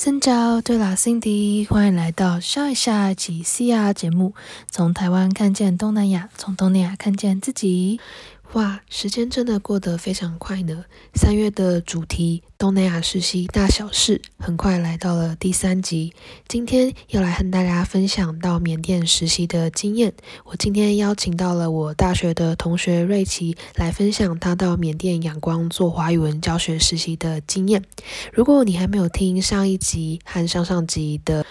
新早，对啦，Cindy，欢迎来到笑一下及 CR 节目，从台湾看见东南亚，从东南亚看见自己。哇，时间真的过得非常快呢！三月的主题东南亚实习大小事，很快来到了第三集。今天要来和大家分享到缅甸实习的经验。我今天邀请到了我大学的同学瑞奇来分享他到缅甸仰光做华语文教学实习的经验。如果你还没有听上一集和上上集的，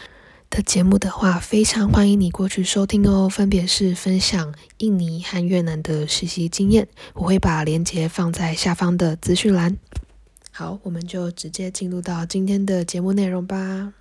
的节目的话，非常欢迎你过去收听哦。分别是分享印尼和越南的实习经验，我会把链接放在下方的资讯栏。好，我们就直接进入到今天的节目内容吧。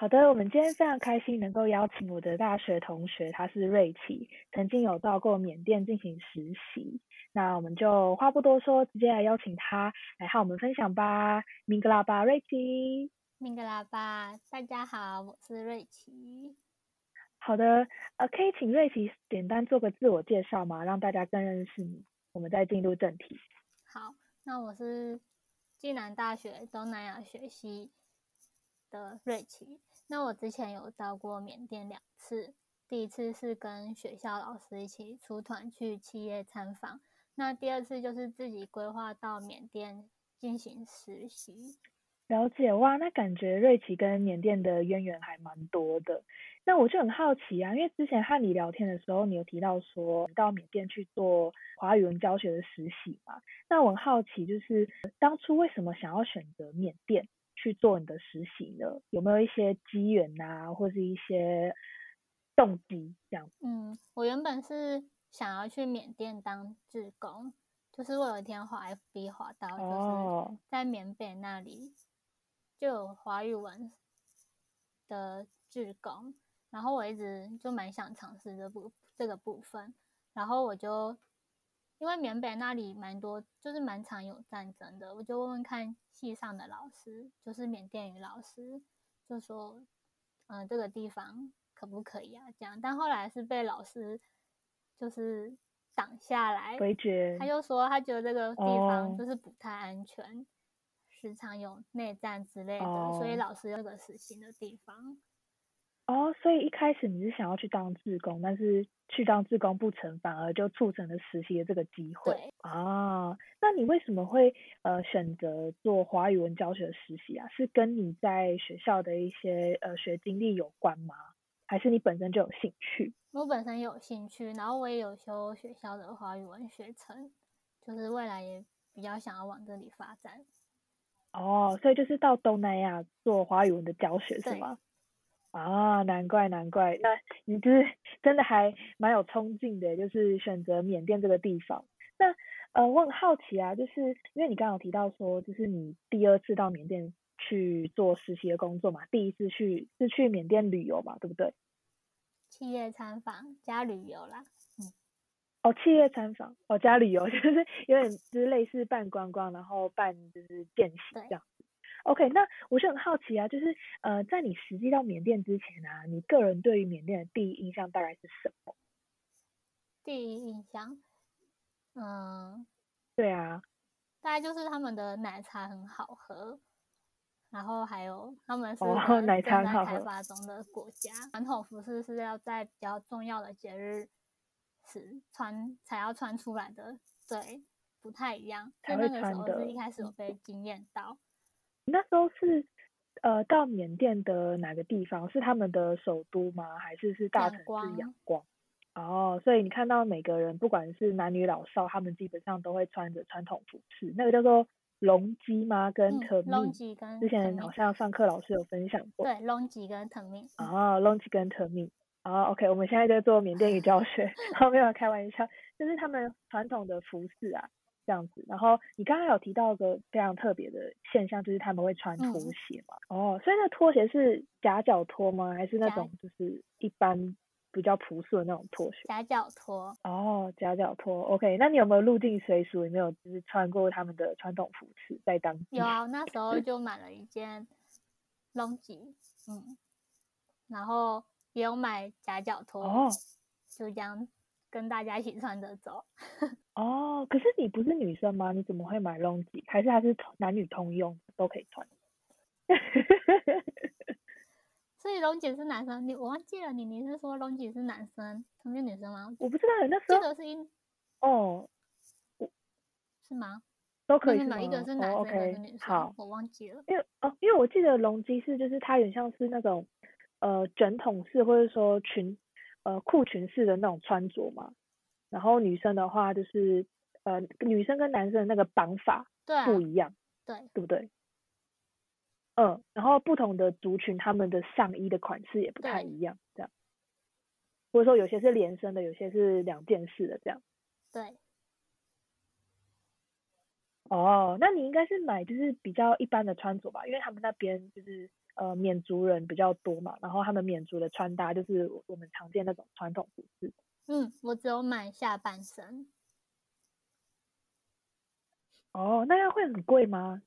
好的，我们今天非常开心能够邀请我的大学同学，他是瑞奇，曾经有到过缅甸进行实习。那我们就话不多说，直接来邀请他来和我们分享吧。明格拉巴，瑞奇。明格拉巴，大家好，我是瑞奇。好的，呃，可以请瑞奇简单做个自我介绍吗？让大家更认识你。我们再进入正题。好，那我是暨南大学东南亚学系的瑞奇。那我之前有到过缅甸两次，第一次是跟学校老师一起出团去企业参访，那第二次就是自己规划到缅甸进行实习。了解哇，那感觉瑞奇跟缅甸的渊源还蛮多的。那我就很好奇啊，因为之前和你聊天的时候，你有提到说到缅甸去做华语文教学的实习嘛？那我很好奇，就是当初为什么想要选择缅甸？去做你的实习呢？有没有一些机缘啊，或是一些动机这样？嗯，我原本是想要去缅甸当志工，就是我有一天滑 FB 滑到，就是在缅北那里就有华语文的志工，然后我一直就蛮想尝试这部这个部分，然后我就。因为缅北那里蛮多，就是蛮常有战争的，我就问问看系上的老师，就是缅甸语老师，就说，嗯，这个地方可不可以啊？这样，但后来是被老师就是挡下来，回绝。他就说他觉得这个地方就是不太安全，时常有内战之类的，所以老师有个死心的地方。哦，所以一开始你是想要去当志工，但是去当志工不成，反而就促成了实习的这个机会。啊，那你为什么会呃选择做华语文教学的实习啊？是跟你在学校的一些呃学经历有关吗？还是你本身就有兴趣？我本身有兴趣，然后我也有修学校的华语文学程，就是未来也比较想要往这里发展。哦，所以就是到东南亚做华语文的教学是吗？啊，难怪难怪，那你就是 真的还蛮有冲劲的，就是选择缅甸这个地方。那呃，我很好奇啊，就是因为你刚刚有提到说，就是你第二次到缅甸去做实习的工作嘛，第一次去是去缅甸旅游嘛，对不对？企业参访加旅游啦，嗯。哦，企业参访哦加旅游，就是有点就是类似半观光，然后半就是见习这样。OK，那我就很好奇啊，就是呃，在你实际到缅甸之前啊，你个人对于缅甸的第一印象大概是什么？第一印象，嗯，对啊，大概就是他们的奶茶很好喝，然后还有他们是 奶茶在开发中的国家，传统服饰是要在比较重要的节日时穿才要穿出来的，对，不太一样。在那个时候是一开始有被惊艳到。那时候是呃到缅甸的哪个地方？是他们的首都吗？还是是大城市仰光？哦，所以你看到每个人不管是男女老少，他们基本上都会穿着传统服饰，那个叫做隆基吗？跟特密？之前好像上课老师有分享过。对，隆基跟特密。哦，隆基跟特密。哦，OK，我们现在在做缅甸语教学，没有开玩笑，就是他们传统的服饰啊。这样子，然后你刚刚有提到一个非常特别的现象，就是他们会穿拖鞋嘛？哦，所以那拖鞋是夹脚拖吗？还是那种就是一般比较朴素的那种拖鞋？夹脚拖。哦，夹脚拖，OK。那你有没有入境随俗？有没有就是穿过他们的传统服饰在当地？有啊，那时候就买了一件 long 嗯，然后也有买夹脚拖，哦，就这样跟大家一起穿着走。哦，可是你不是女生吗？你怎么会买 long 还是它是男女通用，都可以穿？所以龙姐是男生，你我忘记了，你你是说龙姐是男生，同是女生吗？我不知道，那时候记得是因哦，是吗？都可以是吗？一个是男生，一个是女生。好，我忘记了。因为哦，因为我记得龙基是就是它有点像是那种呃卷筒式或者说裙呃裤裙式的那种穿着嘛，然后女生的话就是呃女生跟男生的那个绑法不一样，对对不对？嗯，然后不同的族群，他们的上衣的款式也不太一样，这样，或者说有些是连身的，有些是两件式的，这样。对。哦，那你应该是买就是比较一般的穿着吧，因为他们那边就是呃缅族人比较多嘛，然后他们缅族的穿搭就是我们常见那种传统服饰。嗯，我只有买下半身。哦，那样会很贵吗？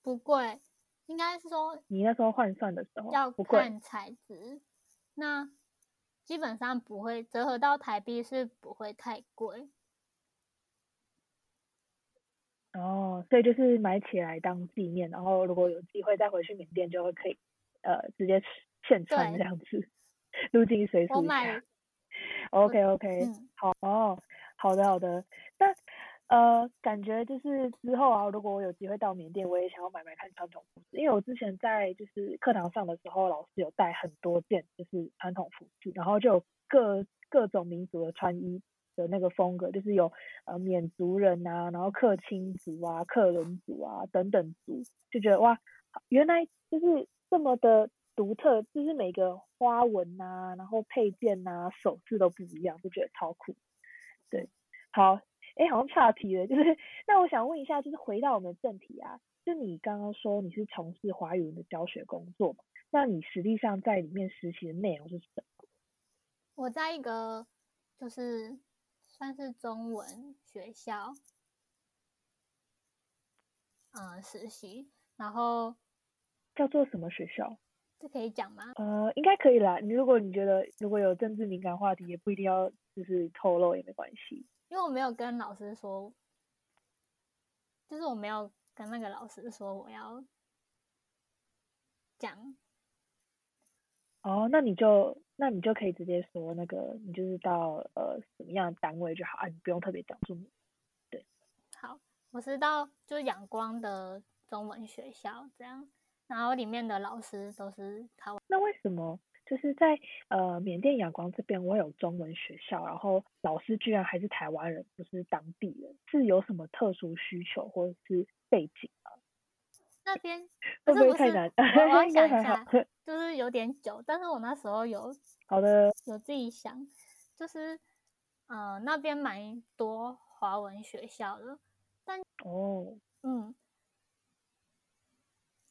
不贵。应该是说，你那时候换算的时候要看材质，那基本上不会折合到台币是不会太贵。哦，所以就是买起来当纪念，然后如果有机会再回去缅甸，就会可以呃直接现穿这样子，入境随俗我买。OK OK，好哦，好的好的，那。呃，感觉就是之后啊，如果我有机会到缅甸，我也想要买买看传统服饰，因为我之前在就是课堂上的时候，老师有带很多件就是传统服饰，然后就有各各种民族的穿衣的那个风格，就是有呃缅族人啊，然后克钦族啊、克伦族啊等等族，就觉得哇，原来就是这么的独特，就是每个花纹啊，然后配件啊、首饰都不一样，就觉得超酷。对，好。哎，好像岔题了，就是那我想问一下，就是回到我们的正题啊，就你刚刚说你是从事华语文的教学工作嘛？那你实际上在里面实习的内容是什么？我在一个就是算是中文学校，嗯，实习，然后叫做什么学校？这可以讲吗？呃，应该可以啦。你如果你觉得如果有政治敏感话题，也不一定要就是透露也没关系。因为我没有跟老师说，就是我没有跟那个老师说我要讲。哦，那你就那你就可以直接说那个，你就是到呃什么样的单位就好啊，你不用特别讲出名。对，好，我是到就是阳光的中文学校这样，然后里面的老师都是台湾。那为什么？就是在呃缅甸仰光这边，我有中文学校，然后老师居然还是台湾人，不是当地人，是有什么特殊需求或者是背景吗？那边 会不是太难？我我想一下，就是有点久，但是我那时候有 好的有自己想，就是呃那边蛮多华文学校的，但哦嗯，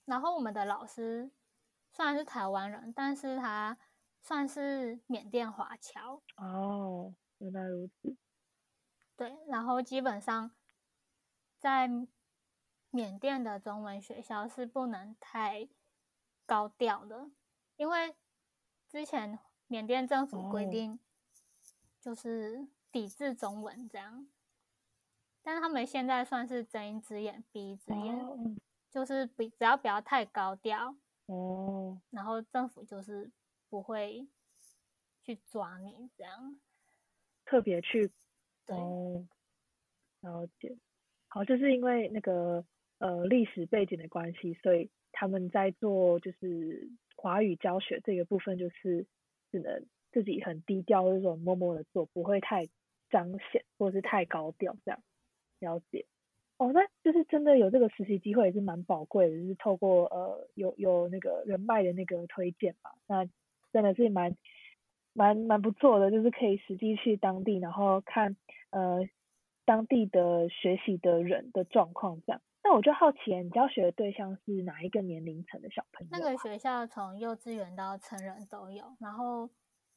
然后我们的老师。虽然是台湾人，但是他算是缅甸华侨哦，原来如此。对，然后基本上在缅甸的中文学校是不能太高调的，因为之前缅甸政府规定就是抵制中文这样，但是他们现在算是睁一只眼闭一只眼，就是比只要不要太高调。哦，然后政府就是不会去抓你这样，特别去哦，了解。好，就是因为那个呃历史背景的关系，所以他们在做就是华语教学这个部分，就是只能自己很低调，或者说默默的做，不会太彰显或是太高调这样。了解。哦，那就是真的有这个实习机会也是蛮宝贵的，就是透过呃有有那个人脉的那个推荐嘛，那真的是蛮蛮蛮不错的，就是可以实际去当地，然后看呃当地的学习的人的状况这样。那我就好奇，你教学的对象是哪一个年龄层的小朋友？那个学校从幼稚园到成人都有，然后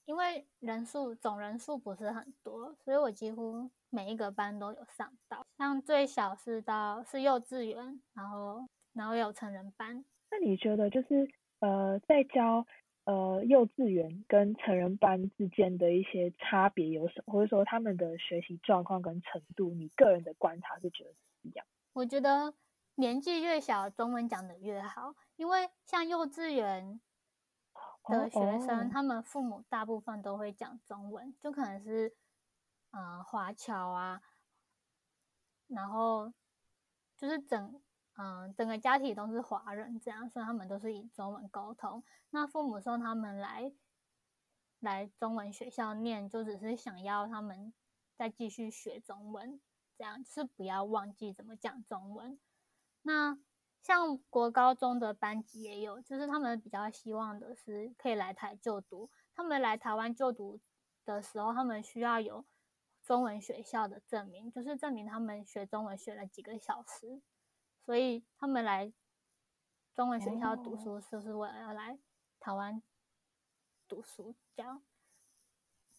因为人数总人数不是很多，所以我几乎每一个班都有上到。像最小是到是幼稚园，然后然后有成人班。那你觉得就是呃，在教呃幼稚园跟成人班之间的一些差别有什么，或者说他们的学习状况跟程度，你个人的观察是觉得怎么样？我觉得年纪越小，中文讲的越好，因为像幼稚园的学生，他们父母大部分都会讲中文，就可能是呃华侨啊，然后就是整嗯整个家庭都是华人这样，所以他们都是以中文沟通。那父母送他们来来中文学校念，就只是想要他们再继续学中文。这样是不要忘记怎么讲中文。那像国高中的班级也有，就是他们比较希望的是可以来台就读。他们来台湾就读的时候，他们需要有中文学校的证明，就是证明他们学中文学了几个小时。所以他们来中文学校读书，就是为了要来台湾读书。这样。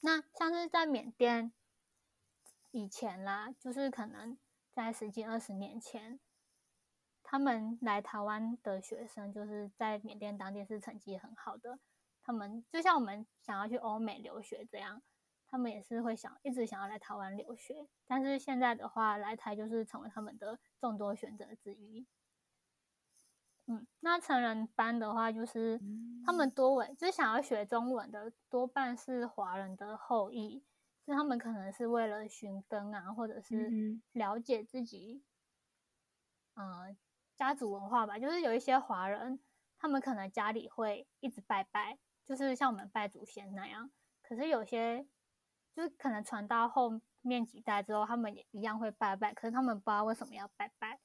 那像是在缅甸。以前啦，就是可能在十几二十年前，他们来台湾的学生，就是在缅甸当地是成绩很好的。他们就像我们想要去欧美留学这样，他们也是会想一直想要来台湾留学。但是现在的话，来台就是成为他们的众多选择之一。嗯，那成人班的话，就是他们多为就是想要学中文的，多半是华人的后裔。那他们可能是为了寻根啊，或者是了解自己，呃，家族文化吧。就是有一些华人，他们可能家里会一直拜拜，就是像我们拜祖先那样。可是有些，就是可能传到后面几代之后，他们也一样会拜拜。可是他们不知道为什么要拜拜，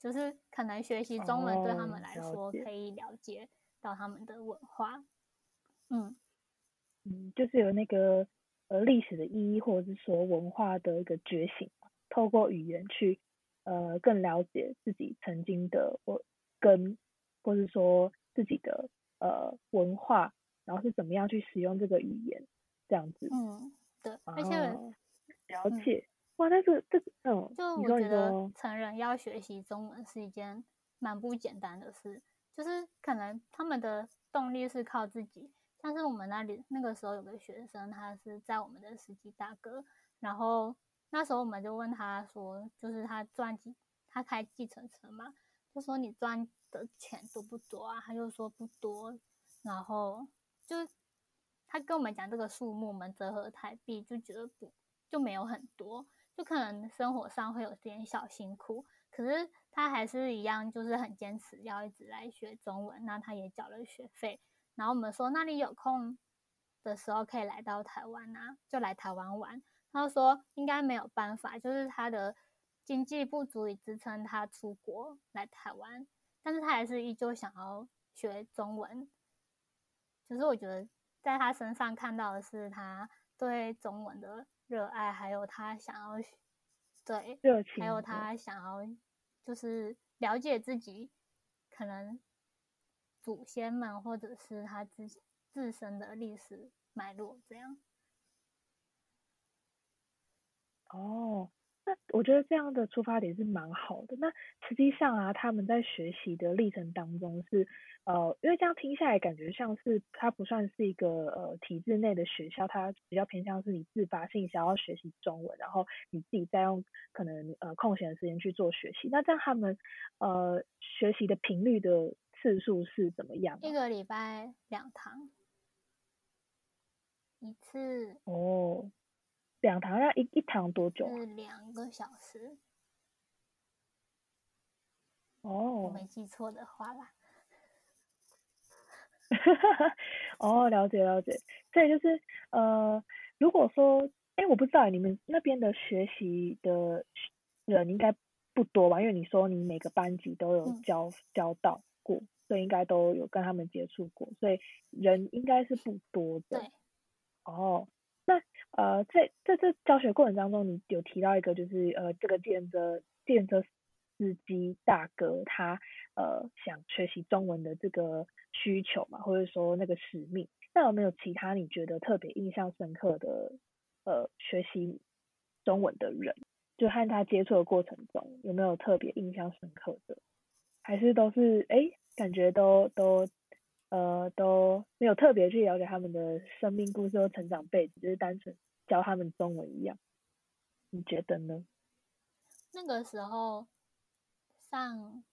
就是可能学习中文对他们来说可以了解到他们的文化。嗯嗯，就是有那个。呃，历史的意义，或者是说文化的一个觉醒，透过语言去呃更了解自己曾经的我跟，或是说自己的呃文化，然后是怎么样去使用这个语言，这样子。嗯，对。而且了解，哇，但是这嗯，就我觉得成人要学习中文是一件蛮不简单的事，就是可能他们的动力是靠自己。但是我们那里那个时候有个学生，他是在我们的司机大哥，然后那时候我们就问他说，就是他赚几，他开计程车嘛，就说你赚的钱多不多啊？他就说不多，然后就他跟我们讲这个数目，我们折合台币就觉得不就没有很多，就可能生活上会有点小辛苦，可是他还是一样，就是很坚持要一直来学中文，那他也缴了学费。然后我们说，那你有空的时候可以来到台湾啊，就来台湾玩。他说应该没有办法，就是他的经济不足以支撑他出国来台湾，但是他还是依旧想要学中文。其实我觉得在他身上看到的是他对中文的热爱，还有他想要对热情，还有他想要就是了解自己可能。祖先们，或者是他自自身的历史脉络，这样。哦，那我觉得这样的出发点是蛮好的。那实际上啊，他们在学习的历程当中是，呃，因为这样听下来，感觉像是它不算是一个呃体制内的学校，它比较偏向是你自发性想要学习中文，然后你自己再用可能呃空闲的时间去做学习。那这样他们呃学习的频率的。次数是怎么样？一个礼拜两堂，一次哦，两堂要一一堂多久？是两个小时。哦，我没记错的话啦。哦，了解了解。对，就是呃，如果说，哎，我不知道你们那边的学习的人应该不多吧？因为你说你每个班级都有教教到过。所以应该都有跟他们接触过，所以人应该是不多的。对。哦，那呃，在在这教学过程当中，你有提到一个，就是呃，这个电车电车司机大哥他呃想学习中文的这个需求嘛，或者说那个使命。那有没有其他你觉得特别印象深刻的呃学习中文的人？就和他接触的过程中，有没有特别印象深刻的？还是都是哎，感觉都都呃都没有特别去了解他们的生命故事或成长背景，就是单纯教他们中文一样？你觉得呢？那个时候上，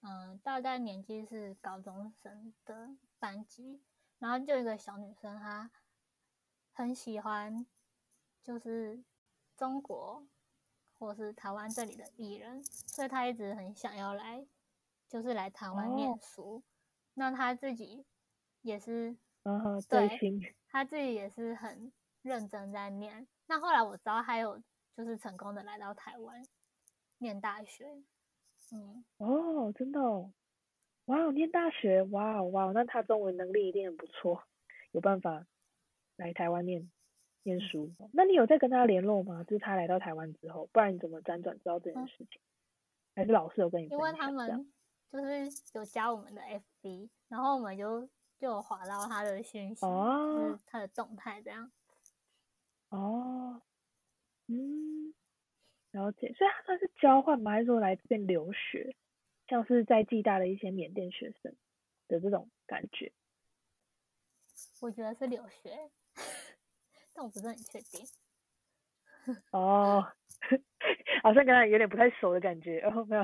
嗯，大概年纪是高中生的班级，然后就一个小女生，她很喜欢，就是。中国或是台湾这里的艺人，所以她一直很想要来，就是来台湾念书。那他自己也是，对，他自己也是很认真在念。那后来我知道他有就是成功的来到台湾念大学。嗯，哦，真的，哦哇，念大学，哇哇，那他中文能力一定很不错，有办法来台湾念。念书，那你有在跟他联络吗？就是他来到台湾之后，不然你怎么辗转知道这件事情？还是老师有跟你？因为他们就是有加我们的 FB，然后我们就就有划到他的讯息，就是他的动态这样。哦，嗯，了解。所以他算是交换吗？还是说来这边留学？像是在暨大的一些缅甸学生的这种感觉？我觉得是留学。但我不是很确定。哦，好像跟他有点不太熟的感觉。哦，没有，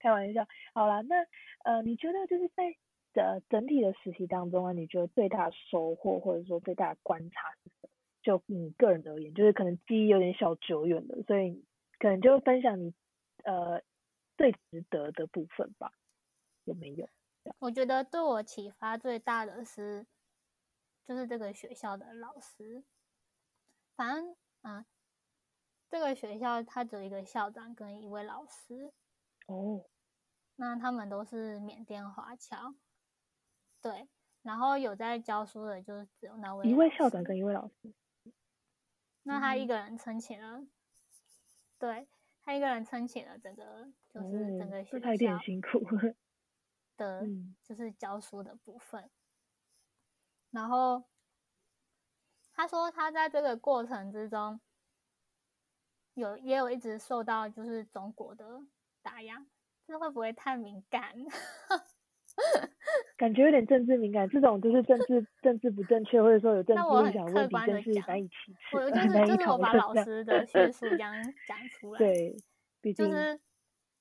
开玩笑。好啦，那呃，你觉得就是在的整体的实习当中啊，你觉得最大的收获或者说最大的观察是什么？就你个人而言，就是可能记忆有点小久远了，所以可能就分享你呃最值得的部分吧，有没有？我觉得对我启发最大的是，就是这个学校的老师。反正啊，这个学校它只有一个校长跟一位老师哦，那他们都是缅甸华侨，对，然后有在教书的，就只有那位一位校长跟一位老师，那他一个人撑起了，对他一个人撑起了整个就是整个学校，有点辛苦的，就是教书的部分，然后。他说，他在这个过程之中，有也有一直受到就是中国的打压，这会不会太敏感？感觉有点政治敏感，这种就是政治政治不正确，或者说有政治立场问题，真是难以启齿。我 就是就是我把老师的叙述这样讲出来，对，就是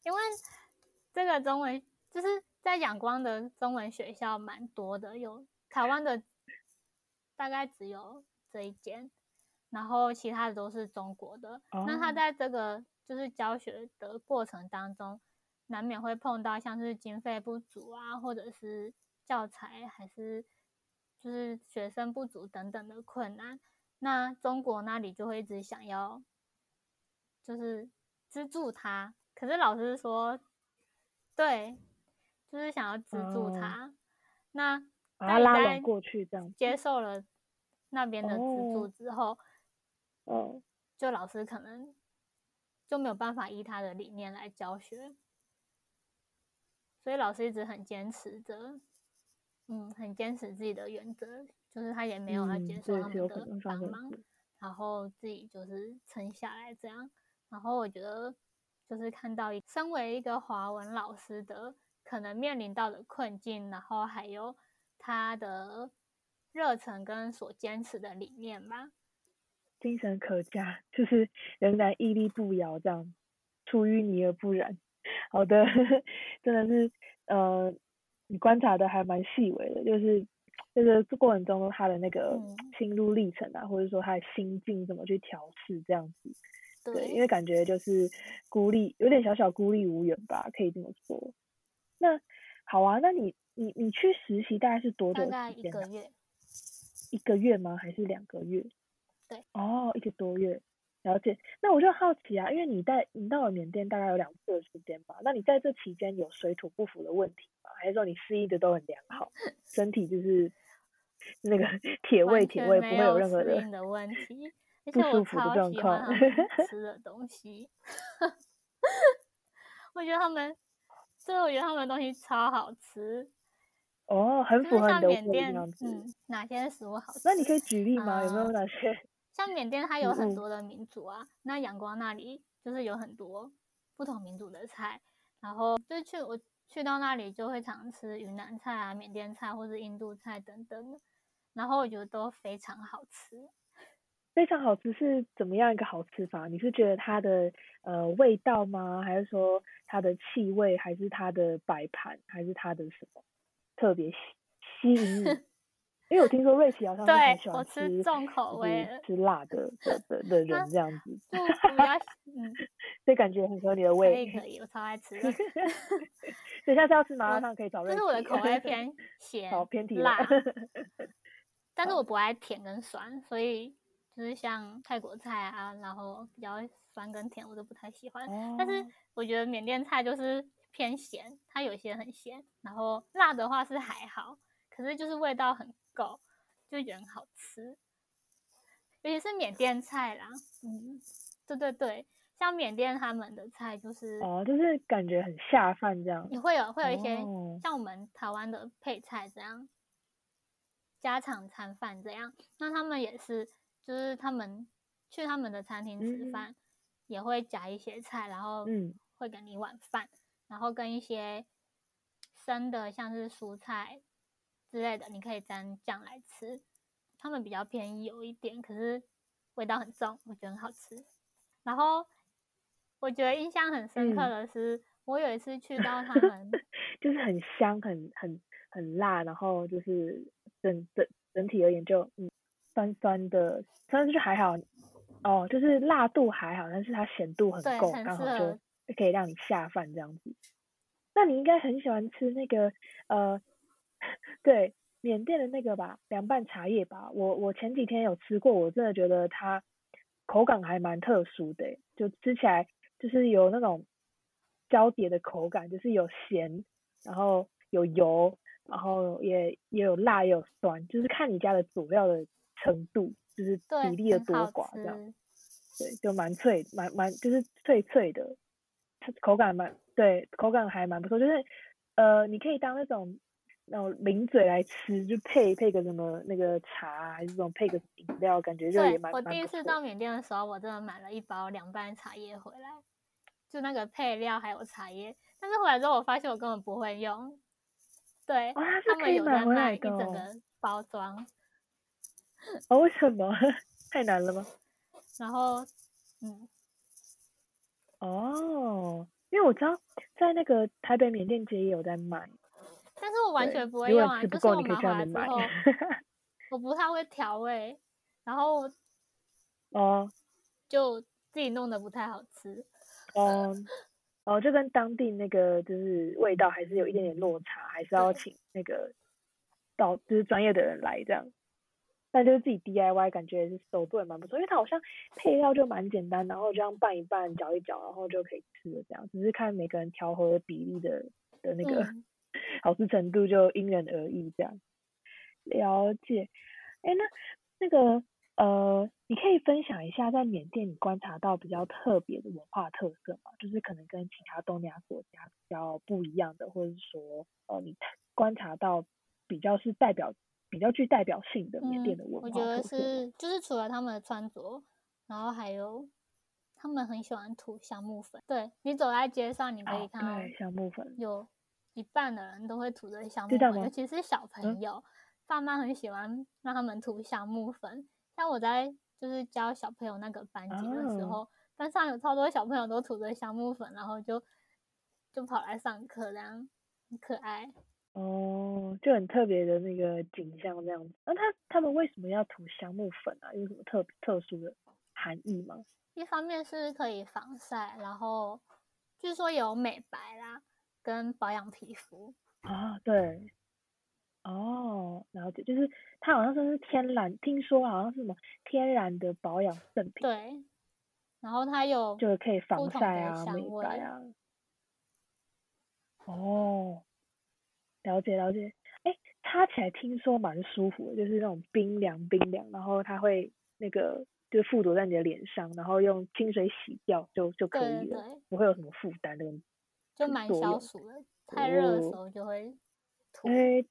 因为这个中文就是在仰光的中文学校蛮多的，有台湾的大概只有。这一间，然后其他的都是中国的。那他在这个就是教学的过程当中，难免会碰到像是经费不足啊，或者是教材还是就是学生不足等等的困难。那中国那里就会一直想要就是资助他，可是老师说，对，就是想要资助他。那他拉拢过去这样接受了。那边的资助之后，哦，就老师可能就没有办法依他的理念来教学，所以老师一直很坚持着，嗯，很坚持自己的原则，就是他也没有要接受他们的帮忙，然后自己就是撑下来这样。然后我觉得，就是看到身为一个华文老师的可能面临到的困境，然后还有他的。热忱跟所坚持的理念吧，精神可嘉，就是仍然屹立不摇，这样出淤泥而不染。好的，真的是，呃，你观察的还蛮细微的，就是这个过程中他的那个心路历程啊，或者说他的心境怎么去调试这样子。对，因为感觉就是孤立，有点小小孤立无援吧，可以这么说。那好啊，那你你你去实习大概是多久时间？一个月吗？还是两个月？对，哦，一个多月，了解。那我就好奇啊，因为你在你到了缅甸大概有两次的时间吧？那你在这期间有水土不服的问题吗？还是说你适应的都很良好，身体就是那个 铁胃铁胃，不会有任何的的问题，不舒服的状况。吃的东西，我觉得他们，所以我觉得他们的东西超好吃。哦，很符合你的缅甸样子。嗯，哪些食物好吃？那你可以举例吗？有没有哪些？像缅甸它有很多的民族啊，那阳光那里就是有很多不同民族的菜，然后就去我去到那里就会常吃云南菜啊、缅甸菜或者印度菜等等的，然后我觉得都非常好吃。非常好吃是怎么样一个好吃法？你是觉得它的呃味道吗？还是说它的气味？还是它的摆盘？还是它的什么特别吸吸引你？因为我听说瑞奇好像很喜欢吃重口味、吃辣的的的的人这样子，就比较嗯，所以感觉很合你的胃。可以可以，我超爱吃。等下次要吃麻辣烫可以找瑞奇。但是我的口味偏咸、偏甜、辣，但是我不爱甜跟酸，所以。就是像泰国菜啊，然后比较酸跟甜，我都不太喜欢。但是我觉得缅甸菜就是偏咸，它有些很咸，然后辣的话是还好，可是就是味道很够，就觉得很好吃。尤其是缅甸菜啦，嗯，对对对，像缅甸他们的菜就是哦，就是感觉很下饭这样。也会有会有一些像我们台湾的配菜这样，家常餐饭这样，那他们也是。就是他们去他们的餐厅吃饭，也会夹一些菜，然后会给你一碗饭，然后跟一些生的，像是蔬菜之类的，你可以沾酱来吃。他们比较便宜有一点，可是味道很重，我觉得很好吃。然后我觉得印象很深刻的是，我有一次去到他 们，就是很香，很很很辣，然后就是整整整体而言就嗯。酸酸的，但是还好，哦，就是辣度还好，但是它咸度很够，刚好就可以让你下饭这样子。那你应该很喜欢吃那个呃，对，缅甸的那个吧，凉拌茶叶吧。我我前几天有吃过，我真的觉得它口感还蛮特殊的，就吃起来就是有那种交叠的口感，就是有咸，然后有油，然后也也有辣也有酸，就是看你家的佐料的。程度就是比例的多寡这样，对，就蛮脆，蛮蛮就是脆脆的，它口感蛮对，口感还蛮不错，就是呃，你可以当那种那种零嘴来吃，就配配个什么那个茶，还是这种配个饮料，感觉就也蛮。我第一次到缅甸的时候，我真的买了一包凉拌茶叶回来，就那个配料还有茶叶，但是回来之后我发现我根本不会用，对，他们有在卖一整个包装。哦，为什么 太难了吗？然后，嗯，哦，因为我知道在那个台北缅甸街也有在卖，但是我完全不会用啊，就是我买回来之后，我不太会调味，然后，哦，就自己弄得不太好吃，哦，哦，就跟当地那个就是味道还是有一点点落差，还是要请那个到就是专业的人来这样。但就是自己 DIY，感觉也是手做也蛮不错，因为它好像配料就蛮简单，然后这样拌一拌、搅一搅，然后就可以吃了。这样只是看每个人调和的比例的的那个 好吃程度就因人而异。这样了解。哎，那那个呃，你可以分享一下在缅甸你观察到比较特别的文化特色吗？就是可能跟其他东南亚国家比较不一样的，或者是说呃，你观察到比较是代表。比较具代表性的缅甸的文化，我觉得是就是除了他们的穿着，然后还有他们很喜欢涂香木粉。对你走在街上，你可以看到香木粉，有一半的人都会涂着橡木粉，尤其是小朋友，爸妈很喜欢让他们涂橡木粉。像我在就是教小朋友那个班级的时候，班上有超多小朋友都涂着橡木粉，然后就就跑来上课，这样很可爱。哦，就很特别的那个景象这样子。那他他们为什么要涂香木粉啊？有什么特特殊的含义吗？一方面是可以防晒，然后据说有美白啦，跟保养皮肤。啊，对。哦，了解，就是它好像说是天然，听说好像是什么天然的保养圣品。对。然后它有就是可以防晒啊，美白啊。哦。了解了解，哎，擦起来听说蛮舒服的，就是那种冰凉冰凉，然后它会那个就是附着在你的脸上，然后用清水洗掉就就可以了，不会有什么负担的，就蛮消暑的。太热的时候就会涂。哎，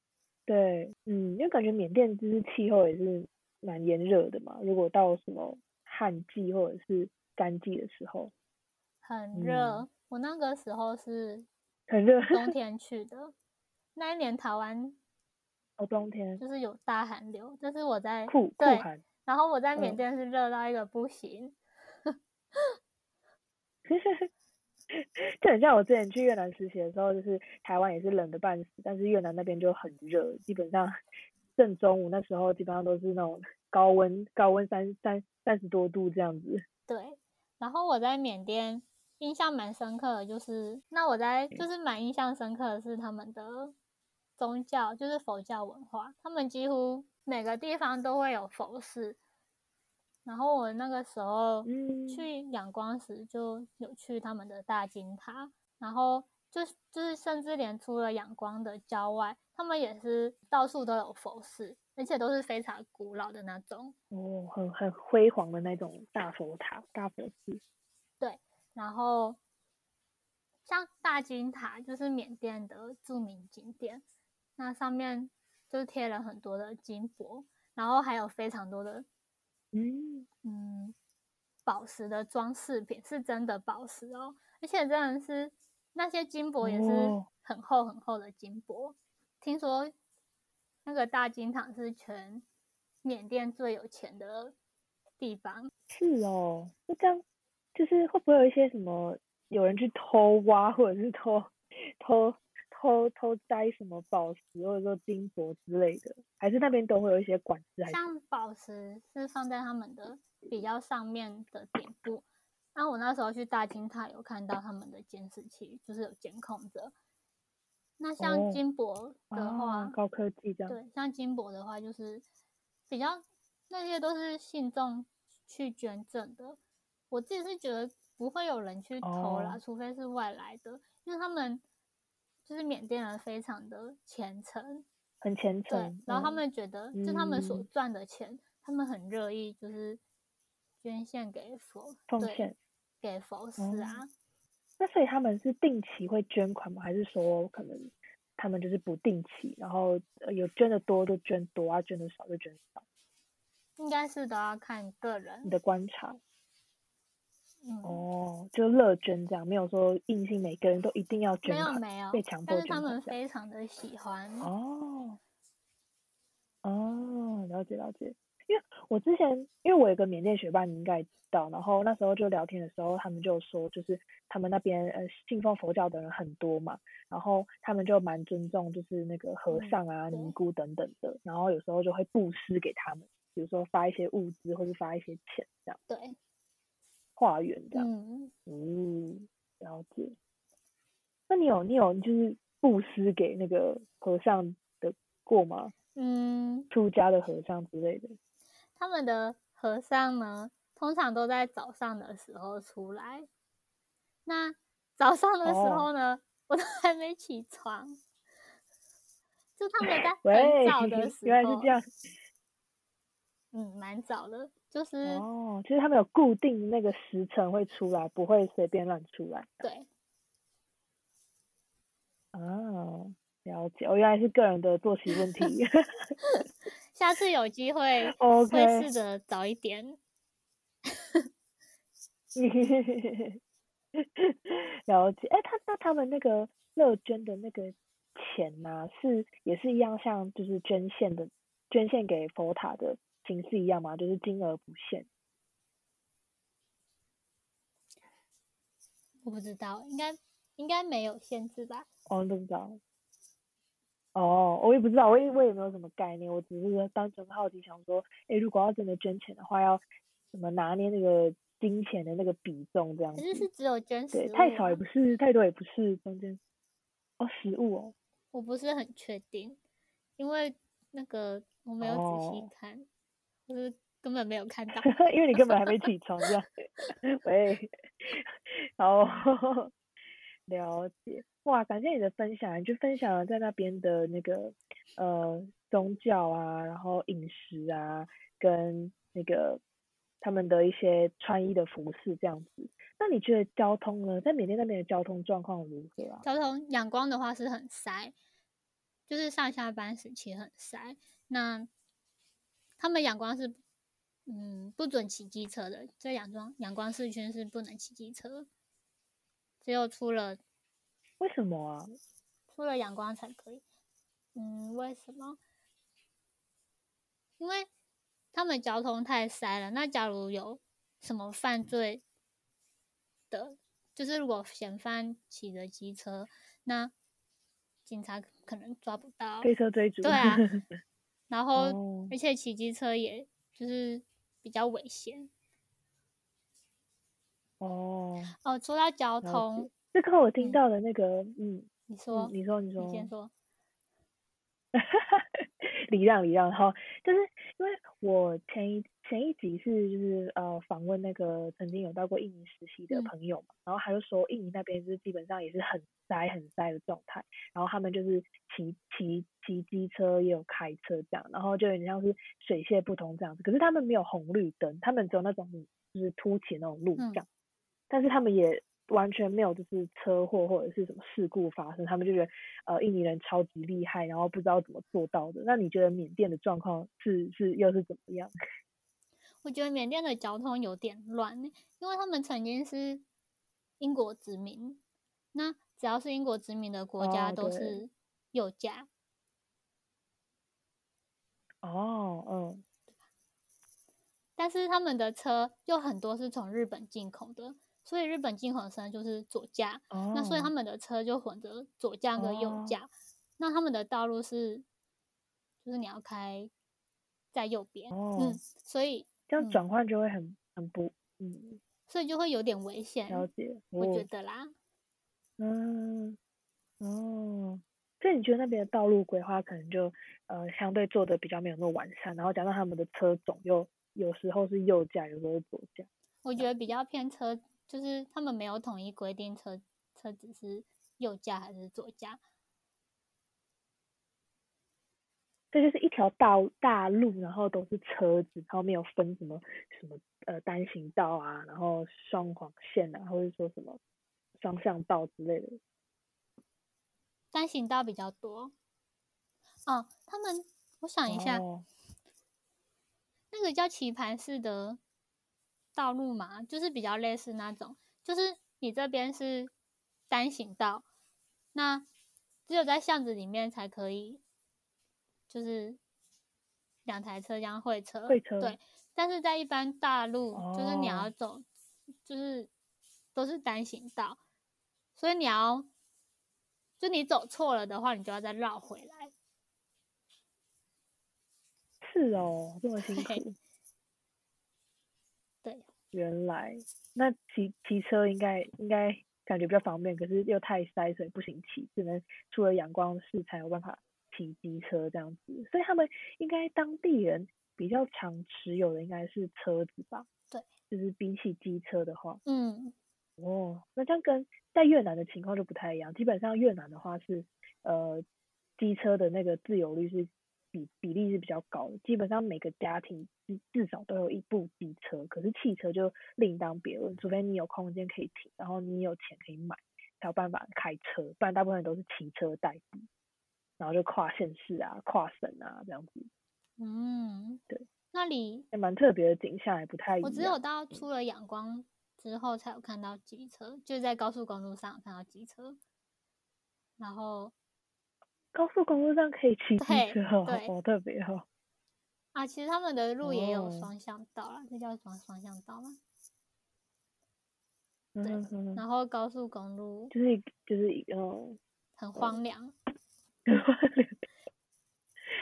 对，嗯，因为感觉缅甸就是气候也是蛮炎热的嘛。如果到什么旱季或者是干季的时候，很热。我那个时候是很热，冬 天去的。那一年台湾哦，冬天就是有大寒流，就是我在酷酷寒，然后我在缅甸是热到一个不行。就很像我之前去越南实习的时候，就是台湾也是冷的半死，但是越南那边就很热，基本上 正中午那时候基本上都是那种高温，高温三三三十多度这样子。对，然后我在缅甸印象蛮深刻的，就是那我在就是蛮印象深刻的是他们的宗教，就是佛教文化，他们几乎每个地方都会有佛寺。然后我那个时候去仰光时，就有去他们的大金塔，然后就就是甚至连出了仰光的郊外，他们也是到处都有佛寺，而且都是非常古老的那种哦，很很辉煌的那种大佛塔、大佛寺。对，然后像大金塔就是缅甸的著名景点，那上面就贴了很多的金箔，然后还有非常多的。嗯嗯，宝石的装饰品是真的宝石哦，而且真的是那些金箔也是很厚很厚的金箔。听说那个大金堂是全缅甸最有钱的地方。是哦，那这样就是会不会有一些什么有人去偷挖，或者是偷 偷？偷偷摘什么宝石或者说金箔之类的，还是那边都会有一些管制？像宝石是放在他们的比较上面的顶部。那我那时候去大金塔有看到他们的监视器，就是有监控着。那像金箔的话，高科技这样。对，像金箔的话，就是比较那些都是信众去捐赠的。我自己是觉得不会有人去偷啦，除非是外来的，因为他们。就是缅甸人非常的虔诚，很虔诚。对，然后他们觉得，就他们所赚的钱，他们很乐意就是捐献给佛，奉献给佛寺啊。那所以他们是定期会捐款吗？还是说可能他们就是不定期，然后有捐的多就捐多啊，捐的少就捐少？应该是都要看个人。你的观察。哦，就乐捐这样，没有说硬性每个人都一定要捐没有没有，被强迫捐但是他们非常的喜欢。哦，哦，了解了解。因为我之前，因为我有个缅甸学霸，你应该知道。然后那时候就聊天的时候，他们就说，就是他们那边呃信奉佛教的人很多嘛，然后他们就蛮尊重，就是那个和尚啊、尼姑等等的。然后有时候就会布施给他们，比如说发一些物资或者发一些钱这样。对。化缘这样，嗯，了解。那你有你有就是布施给那个和尚的过吗？嗯，出家的和尚之类的。他们的和尚呢，通常都在早上的时候出来。那早上的时候呢，我都还没起床。就他们在很早的时候，原来是这样。嗯，蛮早的。就是哦，其实他们有固定那个时辰会出来，不会随便乱出来。对。哦，了解，我原来是个人的作息问题。下次有机会 会试着早一点。了解，哎，他那他们那个乐捐的那个钱呢，是也是一样，像就是捐献的，捐献给佛塔的。形式一样吗？就是金额不限。我不知道，应该应该没有限制吧？哦，不知道。哦，我也不知道，我也我也没有什么概念，我只是单纯好奇，想说，哎，如果要真的捐钱的话，要怎么拿捏那个金钱的那个比重这样子？其实是只有捐食物，太少也不是，太多也不是，中间。哦，食物哦。我不是很确定，因为那个我没有仔细看。就是根本没有看到，因为你根本还没起床，这样。喂，好，了解。哇，感谢你的分享，你就分享了在那边的那个呃宗教啊，然后饮食啊，跟那个他们的一些穿衣的服饰这样子。那你觉得交通呢？在缅甸那边的交通状况如何啊？交通，阳光的话是很塞，就是上下班时期很塞。那他们阳光是，嗯，不准骑机车的，在阳光阳光市区是不能骑机车，只有出了，为什么啊？出了阳光才可以。嗯，为什么？因为他们交通太塞了。那假如有什么犯罪的，就是如果嫌犯骑着机车，那警察可能抓不到。被车追逐。对啊。然后，而且骑机车也就是比较危险。哦。哦，说到交通，这个我听到的那个，嗯，你说，你说，你说，你先说。礼让礼让，哈，就是因为我前一前一集是就是呃访问那个曾经有到过印尼实习的朋友嘛，然后他就说印尼那边就是基本上也是很塞很塞的状态，然后他们就是骑骑骑机车也有开车这样，然后就有点像是水泄不通这样子，可是他们没有红绿灯，他们只有那种就是凸起那种路这样，但是他们也。完全没有就是车祸或者是什么事故发生，他们就觉得呃印尼人超级厉害，然后不知道怎么做到的。那你觉得缅甸的状况是是又是怎么样？我觉得缅甸的交通有点乱，因为他们曾经是英国殖民，那只要是英国殖民的国家都是右驾。哦，嗯。但是他们的车又很多是从日本进口的。所以日本进口的车就是左驾，那所以他们的车就混着左驾跟右驾。那他们的道路是，就是你要开在右边，嗯，所以这样转换就会很很不，嗯，所以就会有点危险。了解，我觉得啦。嗯，哦，所以你觉得那边的道路规划可能就呃相对做的比较没有那么完善，然后加上他们的车种又有时候是右驾，有时候是左驾。我觉得比较偏车。就是他们没有统一规定车车子是右驾还是左驾，这就是一条道大路，然后都是车子，然后没有分什么什么呃单行道啊，然后双黄线啊，或者说什么双向道之类的。单行道比较多。哦，他们我想一下，那个叫棋盘式的。道路嘛，就是比较类似那种，就是你这边是单行道，那只有在巷子里面才可以，就是两台车这样会车，会车对。但是在一般大路，就是你要走，就是都是单行道，所以你要，就你走错了的话，你就要再绕回来。是哦，这么辛苦。原来那骑骑车应该应该感觉比较方便，可是又太塞，所以不行骑，只能出了阳光室才有办法骑机车这样子。所以他们应该当地人比较常持有的应该是车子吧？对，就是比起机车的话，嗯，哦，那这样跟在越南的情况就不太一样。基本上越南的话是呃机车的那个自由率是。比比例是比较高的，基本上每个家庭至至少都有一部机车，可是汽车就另当别论，除非你有空间可以停，然后你有钱可以买，才有办法开车，不然大部分人都是骑车代步，然后就跨县市啊、跨省啊这样子。嗯，对，那里也蛮特别的景象，也不太一样。我只有到出了阳光之后才有看到机车，就在高速公路上看到机车，然后。高速公路上可以骑机车，好特别哦。啊，其实他们的路也有双向道啦，这叫双双向道吗？对，然后高速公路就是就是嗯，很荒凉，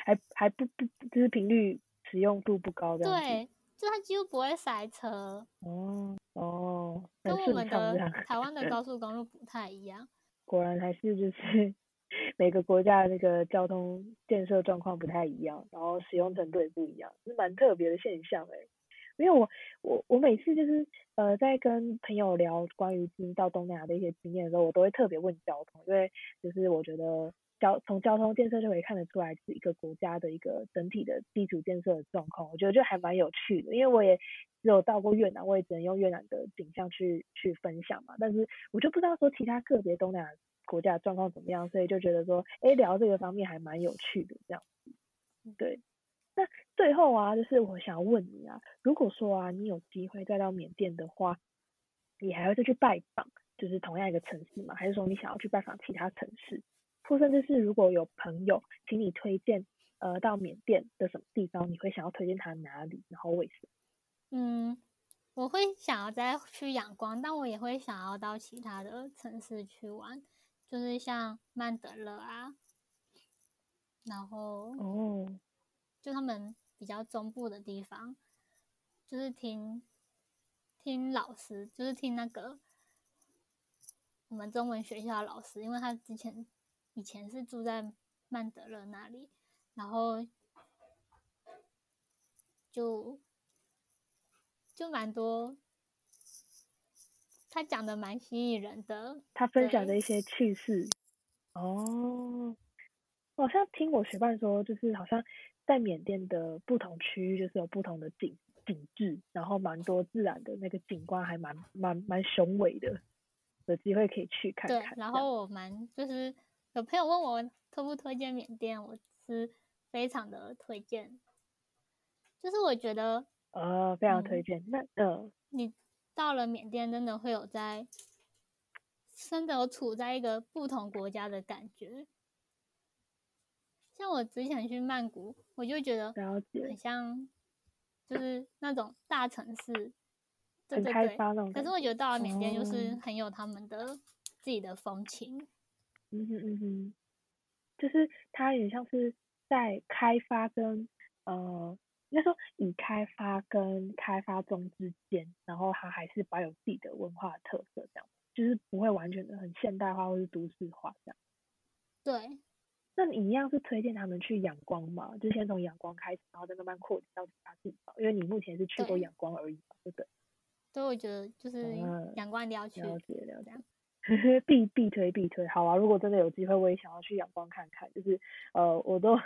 还还不不就是频率使用度不高的，对，就它几乎不会塞车。哦哦，跟我们的台湾的高速公路不太一样。果然还是就是。每个国家的那个交通建设状况不太一样，然后使用程度也不一样，是蛮特别的现象哎。因为我我我每次就是呃在跟朋友聊关于到东南亚的一些经验的时候，我都会特别问交通，因为就是我觉得交从交通建设就可以看得出来是一个国家的一个整体的基础建设的状况，我觉得就还蛮有趣的。因为我也只有到过越南，我也只能用越南的景象去去分享嘛，但是我就不知道说其他个别东南亚。国家的状况怎么样，所以就觉得说，哎，聊这个方面还蛮有趣的这样子。对，那最后啊，就是我想问你啊，如果说啊，你有机会再到缅甸的话，你还会再去拜访，就是同样一个城市吗？还是说你想要去拜访其他城市？或甚至是如果有朋友请你推荐，呃，到缅甸的什么地方，你会想要推荐他哪里？然后为什么？嗯。我会想要再去仰光，但我也会想要到其他的城市去玩，就是像曼德勒啊，然后哦，就他们比较中部的地方，就是听听老师，就是听那个我们中文学校的老师，因为他之前以前是住在曼德勒那里，然后就。就蛮多，他讲的蛮吸引人的。他分享的一些趣事。哦，好像听我学伴说，就是好像在缅甸的不同区域，就是有不同的景景致，然后蛮多自然的那个景观，还蛮蛮蛮雄伟的。有机会可以去看看。对，然后我蛮就是有朋友问我推不推荐缅甸，我是非常的推荐。就是我觉得。呃，非常推荐。那呃，你到了缅甸，真的会有在，真的有处在一个不同国家的感觉。像我之前去曼谷，我就觉得很像，就是那种大城市，很开发那种。可是我觉得到了缅甸，就是很有他们的自己的风情。嗯哼嗯哼，就是它也像是在开发跟呃。应该说，以开发跟开发中之间，然后它还是保有自己的文化特色，这样就是不会完全的很现代化或是都市化这样。对，那你一样是推荐他们去仰光嘛？就先从仰光开始，然后再慢慢扩展到其他地方，因为你目前是去过仰光而已嘛，对不对？所以我觉得就是仰光一定要去，了解了解，必必推必推。好啊，如果真的有机会，我也想要去仰光看看，就是呃，我都。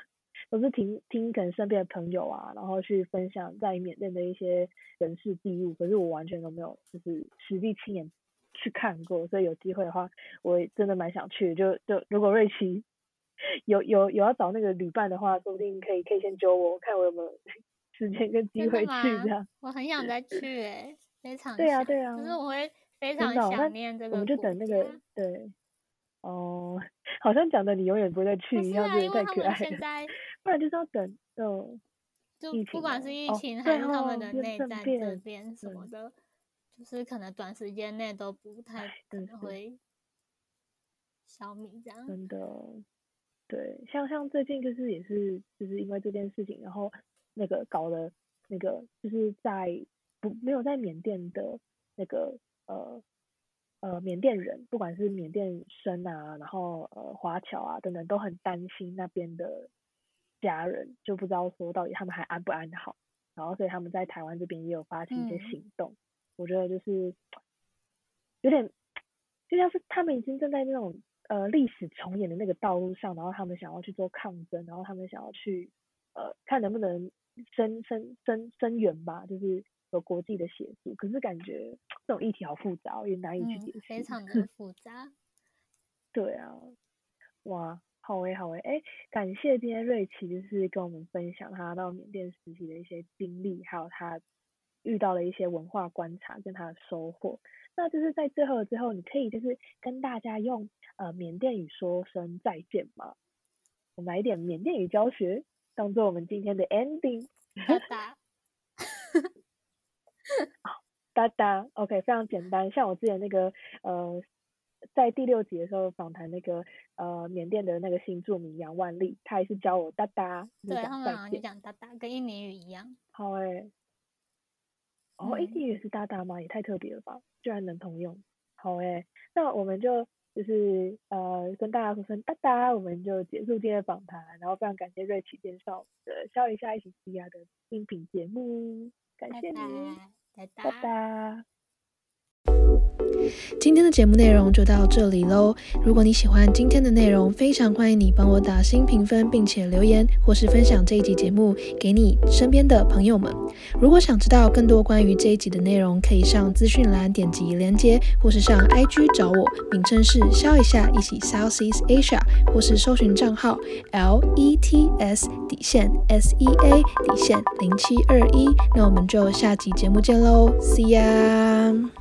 我是听听可能身边的朋友啊，然后去分享在缅甸的一些人事地物，可是我完全都没有就是实地亲眼去看过，所以有机会的话，我真的蛮想去。就就如果瑞奇 有有有要找那个旅伴的话，说不定可以可以先揪我，看我有没有时间跟机会去这样。我很想再去诶，非常对啊对啊，可是我会非常想念这个。我们就等那个对。哦，好像讲的你永远不会再去一样，真的太可爱了。不然就是要等，嗯，就不管是疫情还是他们的内战这边什么的，就是可能短时间内都不太可能会消弭这样。真的，对，像像最近就是也是就是因为这件事情，然后那个搞了，那个就是在不没有在缅甸的那个呃。呃，缅甸人不管是缅甸生啊，然后呃华侨啊等等，都很担心那边的家人，就不知道说到底他们还安不安好。然后所以他们在台湾这边也有发起一些行动。我觉得就是有点就像是他们已经正在那种呃历史重演的那个道路上，然后他们想要去做抗争，然后他们想要去呃看能不能声声声声援吧，就是。有国际的协助，可是感觉这种议题好复杂，也难以去解释。非常的 复杂。对啊，哇，好诶好诶，哎，感谢今天瑞奇就是跟我们分享他到缅甸实习的一些经历，还有他遇到了一些文化观察跟他的收获。那就是在最后的最后，你可以就是跟大家用呃缅甸语说声再见吗？我们来一点缅甸语教学，当做我们今天的 ending。哒哒，OK，非常简单。像我之前那个呃，在第六集的时候访谈那个呃缅甸的那个新著名杨万丽，他也是教我哒哒，对他们好像就讲哒哒，跟印尼语一样。好诶，哦，印尼语是哒哒吗？也太特别了吧，居然能通用。好诶，那我们就就是呃跟大家说声哒哒，我们就结束今天的访谈。然后非常感谢瑞奇介绍的笑一下一起西亚的音频节目，感谢你。拜拜。拜拜。今天的节目内容就到这里喽。如果你喜欢今天的内容，非常欢迎你帮我打新评分，并且留言或是分享这一集节目给你身边的朋友们。如果想知道更多关于这一集的内容，可以上资讯栏点击连接，或是上 IG 找我，名称是笑一下一起 Southeast Asia，或是搜寻账号 L E T S 底线 S E A 底线零七二一。那我们就下集节目见喽，See ya。